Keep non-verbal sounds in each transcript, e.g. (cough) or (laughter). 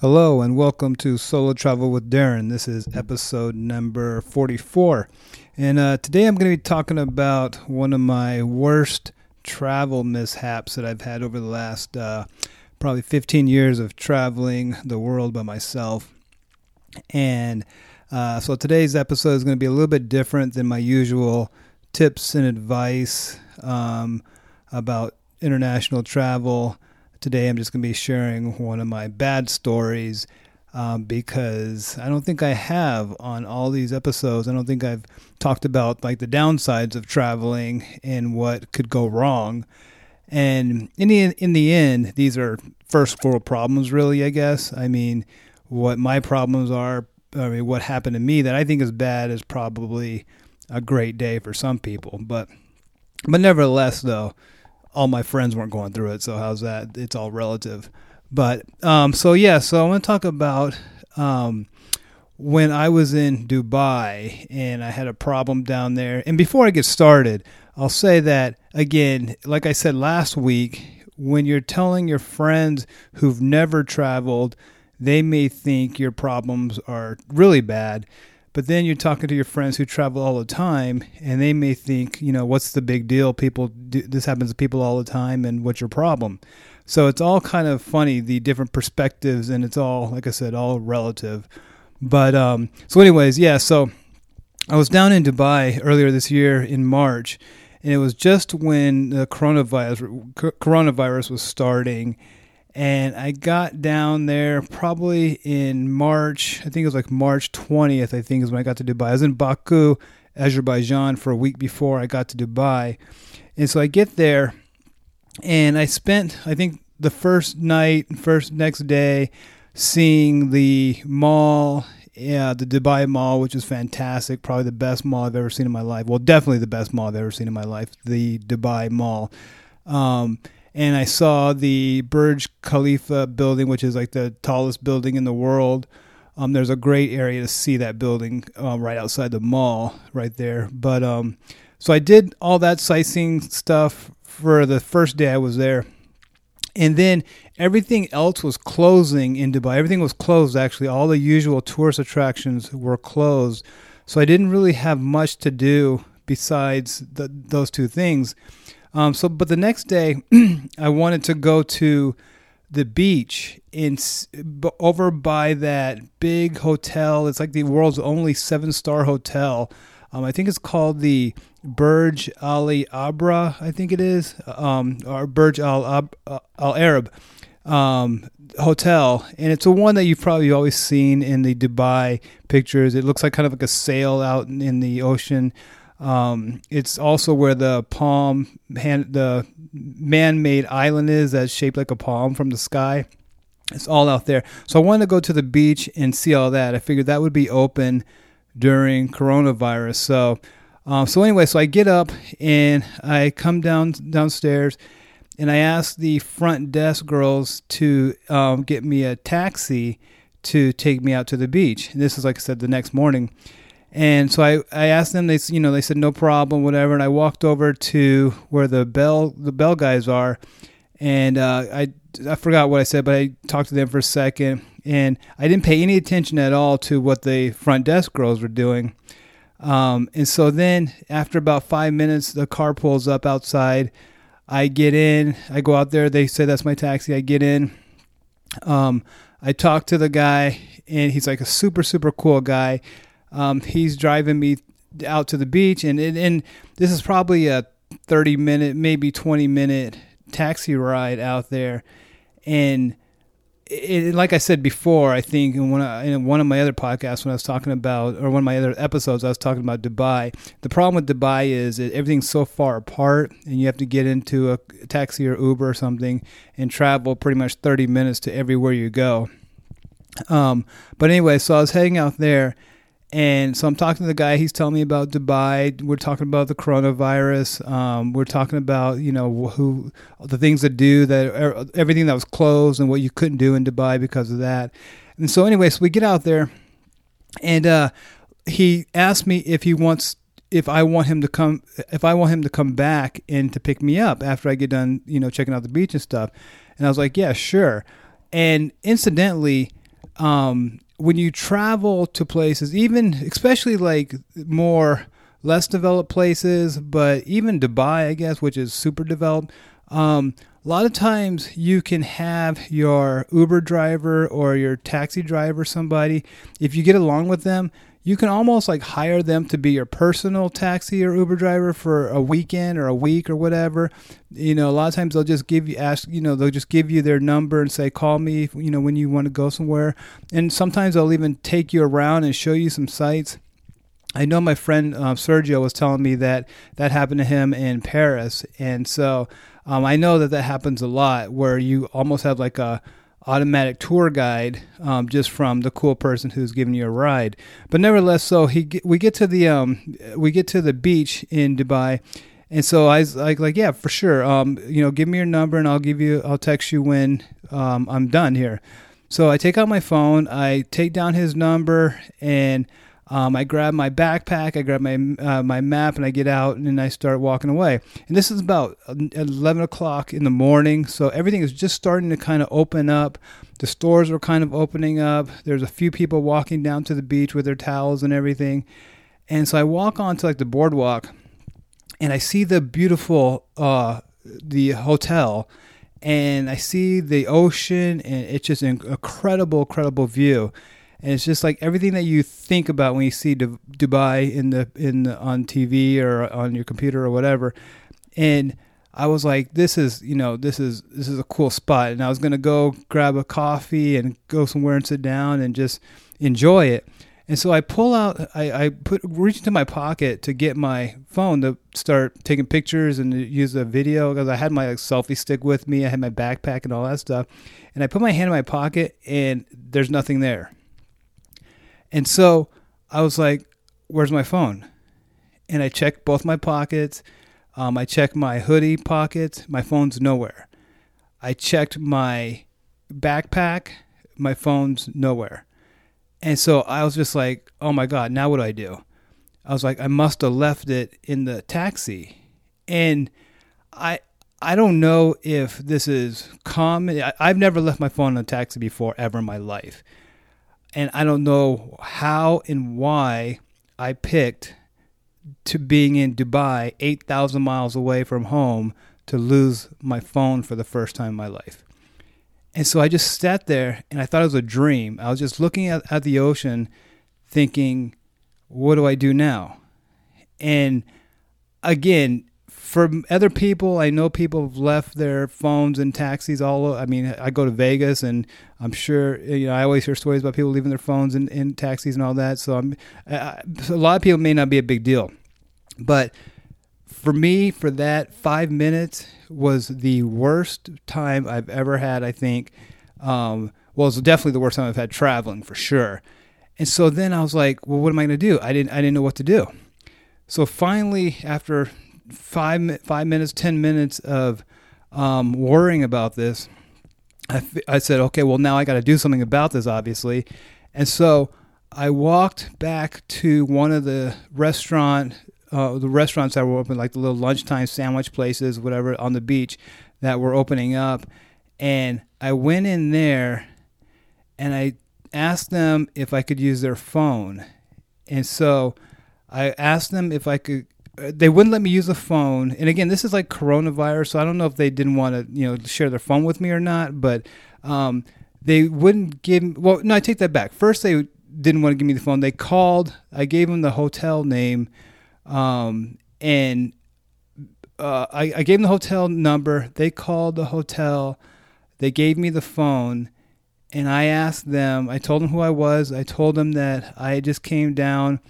Hello and welcome to Solo Travel with Darren. This is episode number 44. And uh, today I'm going to be talking about one of my worst travel mishaps that I've had over the last uh, probably 15 years of traveling the world by myself. And uh, so today's episode is going to be a little bit different than my usual tips and advice um, about international travel. Today I'm just going to be sharing one of my bad stories um, because I don't think I have on all these episodes. I don't think I've talked about like the downsides of traveling and what could go wrong. And in the in the end, these are first world problems, really. I guess. I mean, what my problems are. I mean, what happened to me that I think is bad is probably a great day for some people, but but nevertheless, though all my friends weren't going through it. So how's that? It's all relative. But um, so yeah, so I want to talk about um, when I was in Dubai and I had a problem down there. And before I get started, I'll say that again, like I said last week, when you're telling your friends who've never traveled, they may think your problems are really bad. But then you're talking to your friends who travel all the time, and they may think, you know, what's the big deal? People, do, this happens to people all the time, and what's your problem? So it's all kind of funny, the different perspectives, and it's all, like I said, all relative. But um, so, anyways, yeah. So I was down in Dubai earlier this year in March, and it was just when the coronavirus coronavirus was starting and I got down there probably in March. I think it was like March 20th. I think is when I got to Dubai. I was in Baku, Azerbaijan, for a week before I got to Dubai, and so I get there, and I spent I think the first night, first next day, seeing the mall. Yeah, the Dubai Mall, which is fantastic, probably the best mall I've ever seen in my life. Well, definitely the best mall I've ever seen in my life. The Dubai Mall. Um, and I saw the Burj Khalifa building, which is like the tallest building in the world. Um, there's a great area to see that building uh, right outside the mall, right there. But um, so I did all that sightseeing stuff for the first day I was there, and then everything else was closing in Dubai. Everything was closed actually. All the usual tourist attractions were closed, so I didn't really have much to do besides the, those two things. Um, so, but the next day, (clears throat) I wanted to go to the beach in over by that big hotel. It's like the world's only seven star hotel. Um, I think it's called the Burj Ali Abra. I think it is, um, or Burj Al uh, Al Arab um, hotel, and it's a one that you've probably always seen in the Dubai pictures. It looks like kind of like a sail out in the ocean. Um, it's also where the palm, hand, the man-made island is that's shaped like a palm from the sky. It's all out there. So I wanted to go to the beach and see all that. I figured that would be open during coronavirus. So, um, so anyway, so I get up and I come down downstairs, and I ask the front desk girls to um, get me a taxi to take me out to the beach. And this is like I said the next morning. And so I, I asked them, they, you know, they said no problem, whatever. And I walked over to where the bell, the bell guys are. And uh, I, I forgot what I said, but I talked to them for a second. And I didn't pay any attention at all to what the front desk girls were doing. Um, and so then after about five minutes, the car pulls up outside. I get in, I go out there. They say that's my taxi. I get in. Um, I talk to the guy, and he's like a super, super cool guy. Um, he's driving me out to the beach, and, and this is probably a thirty minute, maybe twenty minute taxi ride out there, and. It, like I said before, I think in one, of, in one of my other podcasts when I was talking about, or one of my other episodes, I was talking about Dubai. The problem with Dubai is everything's so far apart, and you have to get into a taxi or Uber or something and travel pretty much 30 minutes to everywhere you go. Um, but anyway, so I was heading out there, and so I'm talking to the guy. He's telling me about Dubai. We're talking about the coronavirus. Um, we're talking about you know who the things to do that er, everything that was closed and what you couldn't do in Dubai because of that. And so anyway, so we get out there, and uh, he asked me if he wants if I want him to come if I want him to come back and to pick me up after I get done you know checking out the beach and stuff. And I was like, yeah, sure. And incidentally, um, when you travel to places, even especially like more less developed places, but even Dubai, I guess, which is super developed. Um, a lot of times you can have your Uber driver or your taxi driver, somebody, if you get along with them, you can almost like hire them to be your personal taxi or Uber driver for a weekend or a week or whatever. You know, a lot of times they'll just give you ask, you know, they'll just give you their number and say, "Call me," you know, when you want to go somewhere. And sometimes they'll even take you around and show you some sites. I know my friend uh, Sergio was telling me that that happened to him in Paris, and so um, I know that that happens a lot, where you almost have like a automatic tour guide um, just from the cool person who's giving you a ride. But nevertheless, so he we get to the um, we get to the beach in Dubai. And so I was like, like, yeah, for sure. Um, you know, give me your number and I'll give you, I'll text you when um, I'm done here. So I take out my phone, I take down his number, and um, I grab my backpack, I grab my uh, my map, and I get out and I start walking away. And this is about 11 o'clock in the morning, so everything is just starting to kind of open up. The stores are kind of opening up. There's a few people walking down to the beach with their towels and everything. And so I walk onto like the boardwalk, and I see the beautiful uh, the hotel, and I see the ocean, and it's just an incredible, incredible view and it's just like everything that you think about when you see Dubai in the in the, on TV or on your computer or whatever. And I was like, this is you know this is this is a cool spot, and I was gonna go grab a coffee and go somewhere and sit down and just enjoy it. And so I pull out, I, I put reach into my pocket to get my phone to start taking pictures and use a video because I had my like, selfie stick with me. I had my backpack and all that stuff. And I put my hand in my pocket and there's nothing there. And so I was like, where's my phone? And I checked both my pockets. Um, I checked my hoodie pockets. My phone's nowhere. I checked my backpack. My phone's nowhere. And so I was just like, oh my God, now what do I do? I was like, I must have left it in the taxi. And I I don't know if this is common. I, have never left my phone in a taxi before ever in my life and I don't know how and why I picked to being in Dubai, 8,000 miles away from home, to lose my phone for the first time in my life. And so I just sat there and I thought it was a dream. I was just looking at, at the ocean thinking, what do I do now? And again, for other people, I know people have left their phones in taxis all. I mean, I go to Vegas, and I'm sure you know I always hear stories about people leaving their phones in, in taxis and all that. So I'm a lot of people may not be a big deal, but for me, for that five minutes was the worst time I've ever had. I think. Um, well, it's definitely the worst time I've had traveling for sure. And so then I was like, well, what am I going to do? I didn't I didn't know what to do. So finally, after five five minutes, ten minutes of um, worrying about this, I, I said, okay, well now I got to do something about this, obviously, and so I walked back to one of the restaurant, uh, the restaurants that were open, like the little lunchtime sandwich places, whatever, on the beach that were opening up, and I went in there, and I asked them if I could use their phone, and so I asked them if I could they wouldn't let me use the phone. And again, this is like coronavirus, so I don't know if they didn't want to, you know, share their phone with me or not. But um, they wouldn't give. Well, no, I take that back. First, they didn't want to give me the phone. They called. I gave them the hotel name, um, and uh, I, I gave them the hotel number. They called the hotel. They gave me the phone, and I asked them. I told them who I was. I told them that I just came down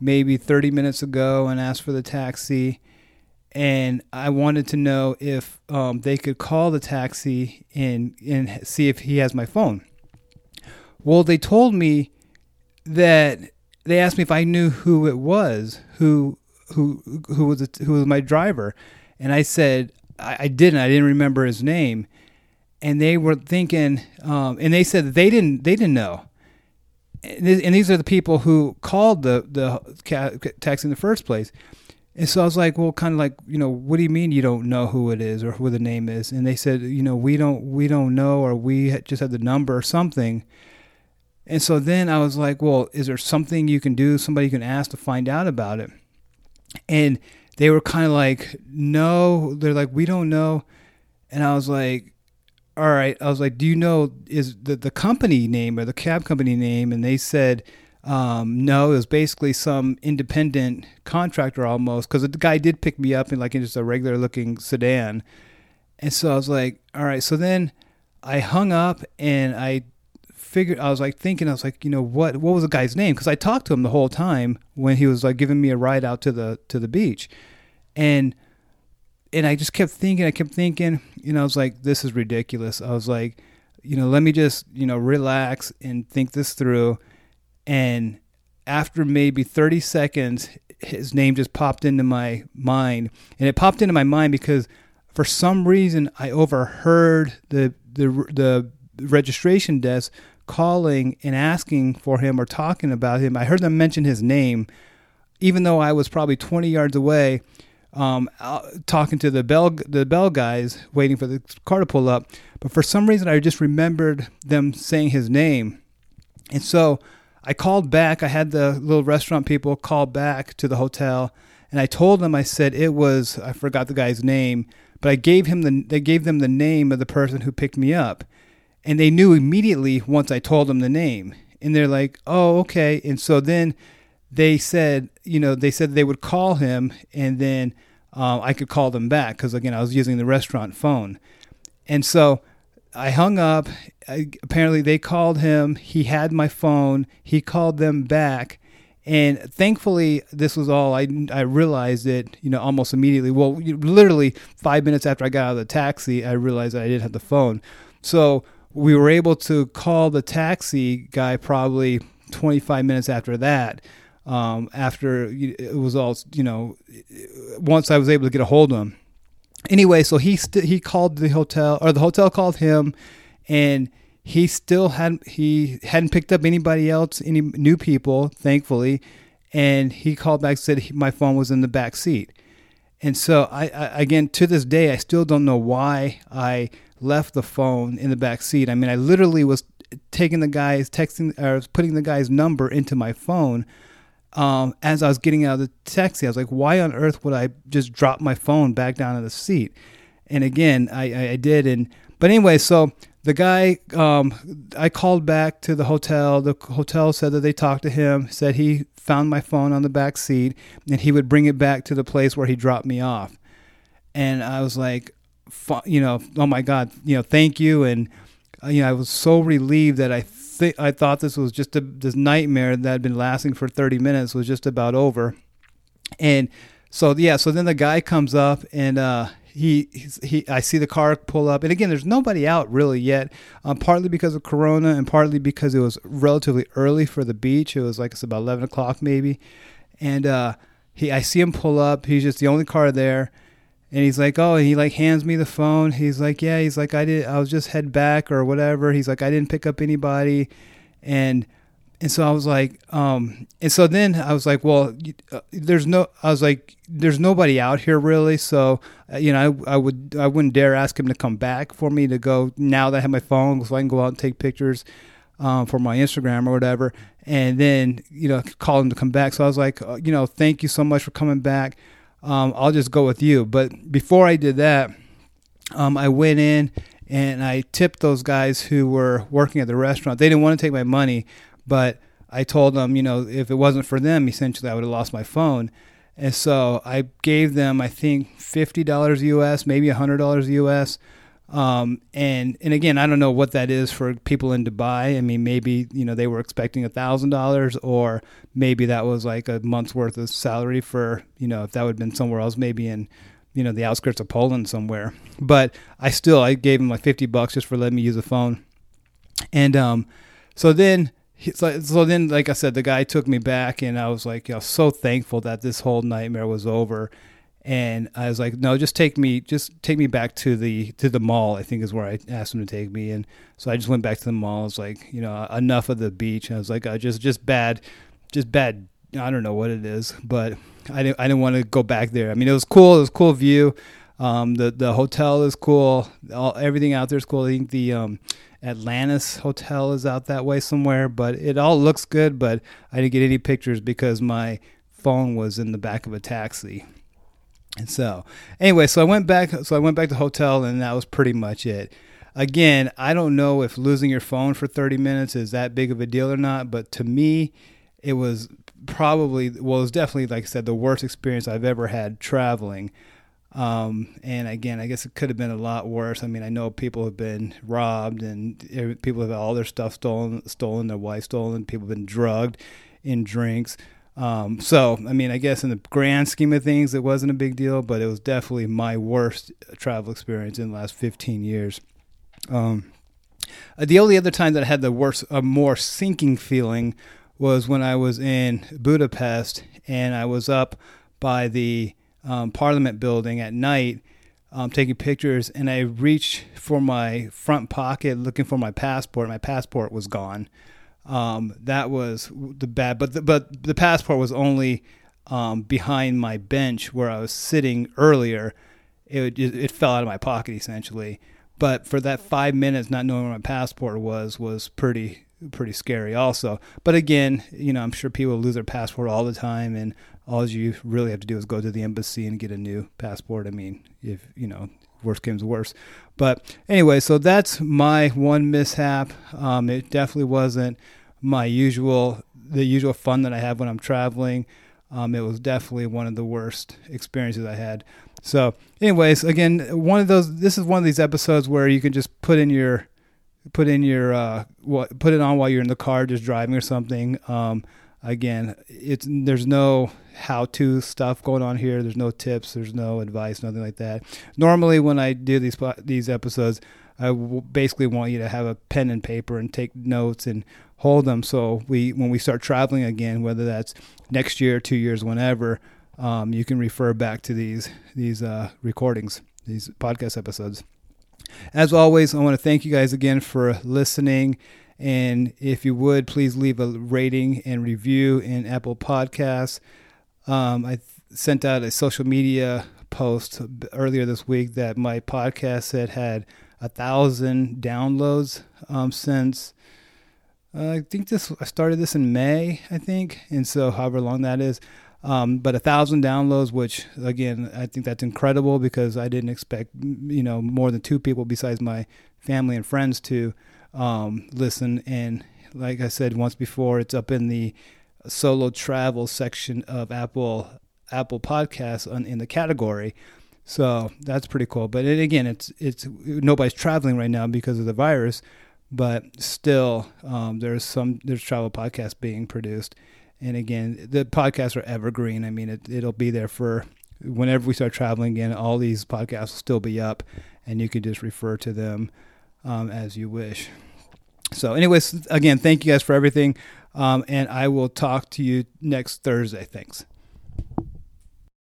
maybe 30 minutes ago and asked for the taxi. And I wanted to know if um, they could call the taxi and, and see if he has my phone. Well, they told me that they asked me if I knew who it was, who who who was who was my driver, and I said I, I didn't. I didn't remember his name, and they were thinking, um, and they said they didn't they didn't know and these are the people who called the the taxi in the first place. And so I was like, well, kind of like, you know, what do you mean you don't know who it is or who the name is? And they said, you know, we don't we don't know or we just had the number or something. And so then I was like, well, is there something you can do, somebody you can ask to find out about it? And they were kind of like, no, they're like, we don't know. And I was like, all right. I was like, do you know, is the, the company name or the cab company name? And they said, um, no, it was basically some independent contractor almost because the guy did pick me up in like in just a regular looking sedan. And so I was like, all right. So then I hung up and I figured I was like thinking I was like you know what what was the guy's name because I talked to him the whole time when he was like giving me a ride out to the to the beach, and and I just kept thinking I kept thinking you know I was like this is ridiculous. I was like you know let me just you know relax and think this through, and after maybe 30 seconds his name just popped into my mind. And it popped into my mind because for some reason I overheard the the the registration desk calling and asking for him or talking about him. I heard them mention his name, even though I was probably 20 yards away, um, talking to the bell the bell guys, waiting for the car to pull up. But for some reason, I just remembered them saying his name, and so I called back. I had the little restaurant people call back to the hotel, and I told them I said it was I forgot the guy's name, but I gave him the they gave them the name of the person who picked me up and they knew immediately once I told them the name. And they're like, "Oh, okay." And so then they said, you know, they said they would call him, and then um, I could call them back because again, I was using the restaurant phone. And so I hung up. I, apparently, they called him. He had my phone. He called them back. And thankfully, this was all I, I realized it, you know, almost immediately. Well, literally five minutes after I got out of the taxi, I realized I didn't have the phone. So we were able to call the taxi guy probably 25 minutes after that. Um, after it was all, you know, once I was able to get a hold of him. Anyway, so he st- he called the hotel, or the hotel called him, and he still hadn't he hadn't picked up anybody else, any new people, thankfully. And he called back said he, my phone was in the back seat. And so I, I again to this day I still don't know why I left the phone in the back seat. I mean, I literally was taking the guy's texting or putting the guy's number into my phone um, as I was getting out of the taxi. I was like, why on earth would I just drop my phone back down in the seat? And again, I, I did. And but anyway, so the guy, um, I called back to the hotel. The hotel said that they talked to him, said he found my phone on the back seat, and he would bring it back to the place where he dropped me off. And I was like, you know, oh my God, you know, thank you. And, uh, you know, I was so relieved that I I thought this was just a, this nightmare that had been lasting for 30 minutes was just about over. And so, yeah, so then the guy comes up and, uh, he, he, I see the car pull up, and again, there's nobody out really yet. Um, partly because of Corona, and partly because it was relatively early for the beach. It was like it's about 11 o'clock maybe, and uh, he, I see him pull up. He's just the only car there, and he's like, oh, he like hands me the phone. He's like, yeah, he's like, I did, I was just head back or whatever. He's like, I didn't pick up anybody, and and so I was like, um, and so then I was like, well, uh, there's no, I was like, there's nobody out here really, so uh, you know, I, I would, I wouldn't dare ask him to come back for me to go now that I have my phone, so I can go out and take pictures. Um, for my Instagram or whatever, and then you know call him to come back. So I was like, uh, you know, thank you so much for coming back um, I'll just go with you. But before I did that, um, I went in and I tipped those guys who were working at the restaurant. They didn't want to take my money, but I told them, you know, if it wasn't for them, essentially, I would have lost my phone. And so I gave them, I think, fifty dollars US, maybe hundred dollars US um, and and again, I don't know what that is for people in Dubai. I mean, maybe you know they were expecting a thousand dollars, or maybe that was like a month's worth of salary for you know if that would have been somewhere else, maybe in you know the outskirts of Poland somewhere. But I still I gave him like fifty bucks just for letting me use the phone, and um, so then. So, so then, like I said, the guy took me back, and I was like, so thankful that this whole nightmare was over and I was like, no, just take me, just take me back to the to the mall. I think is where I asked him to take me, and so I just went back to the mall. I was like, you know, enough of the beach. And I was like, uh, just just bad, just bad. I don't know what it is, but I didn't I didn't want to go back there. I mean, it was cool. It was cool view. Um, the the hotel is cool. All, everything out there is cool. I think the um, Atlantis Hotel is out that way somewhere, but it all looks good. But I didn't get any pictures because my phone was in the back of a taxi. And so, anyway, so I went back. So I went back to the hotel, and that was pretty much it. Again, I don't know if losing your phone for 30 minutes is that big of a deal or not, but to me, it was probably well, it was definitely like I said, the worst experience I've ever had traveling. Um, and again, I guess it could have been a lot worse. I mean, I know people have been robbed and people have all their stuff stolen, stolen, their wife stolen. People have been drugged in drinks. Um, so, I mean, I guess in the grand scheme of things, it wasn't a big deal, but it was definitely my worst travel experience in the last 15 years. Um, the only other time that I had the worst, a more sinking feeling was when I was in Budapest and I was up by the um, Parliament building at night um, taking pictures, and I reached for my front pocket looking for my passport. My passport was gone. Um, that was the bad, but the, but the passport was only um, behind my bench where I was sitting earlier. It, it, it fell out of my pocket essentially. But for that five minutes, not knowing where my passport was, was pretty pretty scary also. But again, you know, I'm sure people lose their passport all the time, and all you really have to do is go to the embassy and get a new passport. I mean, if you know, worst comes worse. But anyway, so that's my one mishap. Um, it definitely wasn't my usual the usual fun that I have when I'm traveling. Um, it was definitely one of the worst experiences I had. So, anyways, again, one of those. This is one of these episodes where you can just put in your put in your uh, what put it on while you're in the car, just driving or something. Um, again, it's there's no how-to stuff going on here. There's no tips. There's no advice. Nothing like that. Normally, when I do these these episodes, I basically want you to have a pen and paper and take notes and hold them. So we when we start traveling again, whether that's next year, two years, whenever, um, you can refer back to these these uh, recordings, these podcast episodes. As always, I want to thank you guys again for listening. And if you would, please leave a rating and review in Apple Podcasts. Um, I th- sent out a social media post earlier this week that my podcast had had a thousand downloads um, since uh, I think this I started this in May, I think, and so however long that is. Um, but a thousand downloads, which again, I think that's incredible because I didn't expect, you know, more than two people besides my family and friends to um, listen. And like I said once before, it's up in the solo travel section of Apple Apple Podcasts on, in the category. So that's pretty cool. But it, again, it's it's nobody's traveling right now because of the virus, but still, um, there's some there's travel podcasts being produced and again, the podcasts are evergreen. I mean, it, it'll be there for whenever we start traveling again. All these podcasts will still be up, and you can just refer to them um, as you wish. So, anyways, again, thank you guys for everything, um, and I will talk to you next Thursday. Thanks.